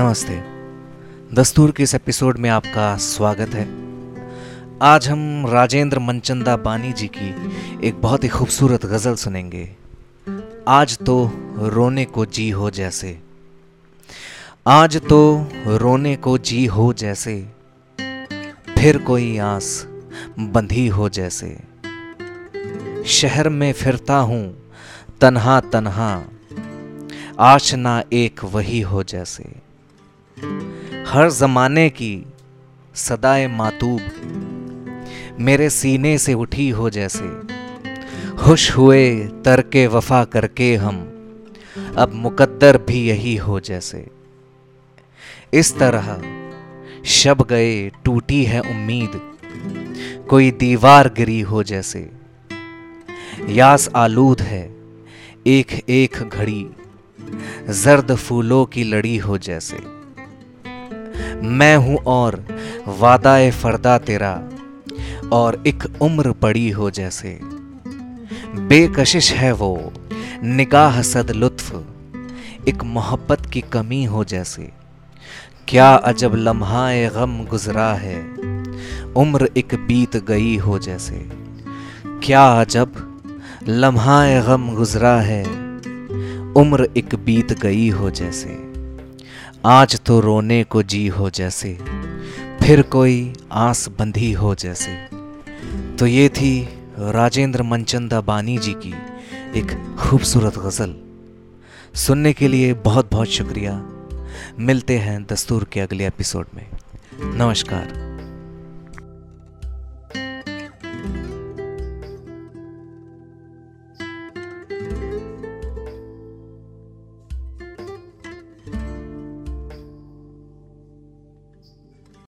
नमस्ते। दस्तूर के इस एपिसोड में आपका स्वागत है। आज हम राजेंद्र मनचंदा बानी जी की एक बहुत ही खूबसूरत गज़ल सुनेंगे। आज तो रोने को जी हो जैसे। आज तो रोने को जी हो जैसे। फिर कोई आस बंधी हो जैसे। शहर में फिरता हूँ तन्हा तन्हा आशना एक वही हो जैसे। हर जमाने की सदाए मातूब, मेरे सीने से उठी हो जैसे। खुश हुए तरके वफा करके हम, अब मुकद्दर भी यही हो जैसे। इस तरह शब गए टूटी है उम्मीद, कोई दीवार गिरी हो जैसे। यास आलूद है एक एक घड़ी, जर्द फूलों की लड़ी हो जैसे। मैं हूँ और वादाए फरदा तेरा, और एक उम्र पड़ी हो जैसे। बेकशिश है वो, निगाह सद लुत्फ, एक मोहब्बत की कमी हो जैसे। क्या अजब लम्हाए गम गुजरा है, उम्र एक बीत गई हो जैसे। क्या अजब लम्हाए गम गुजरा है, उम्र एक बीत गई हो जैसे। आज तो रोने को जी हो जैसे, फिर कोई आस बंधी हो जैसे। तो ये थी राजेंद्र मनचंदा बानी जी की एक खूबसूरत गज़ल। सुनने के लिए बहुत बहुत शुक्रिया। मिलते हैं दस्तूर के अगले एपिसोड में। नमस्कार।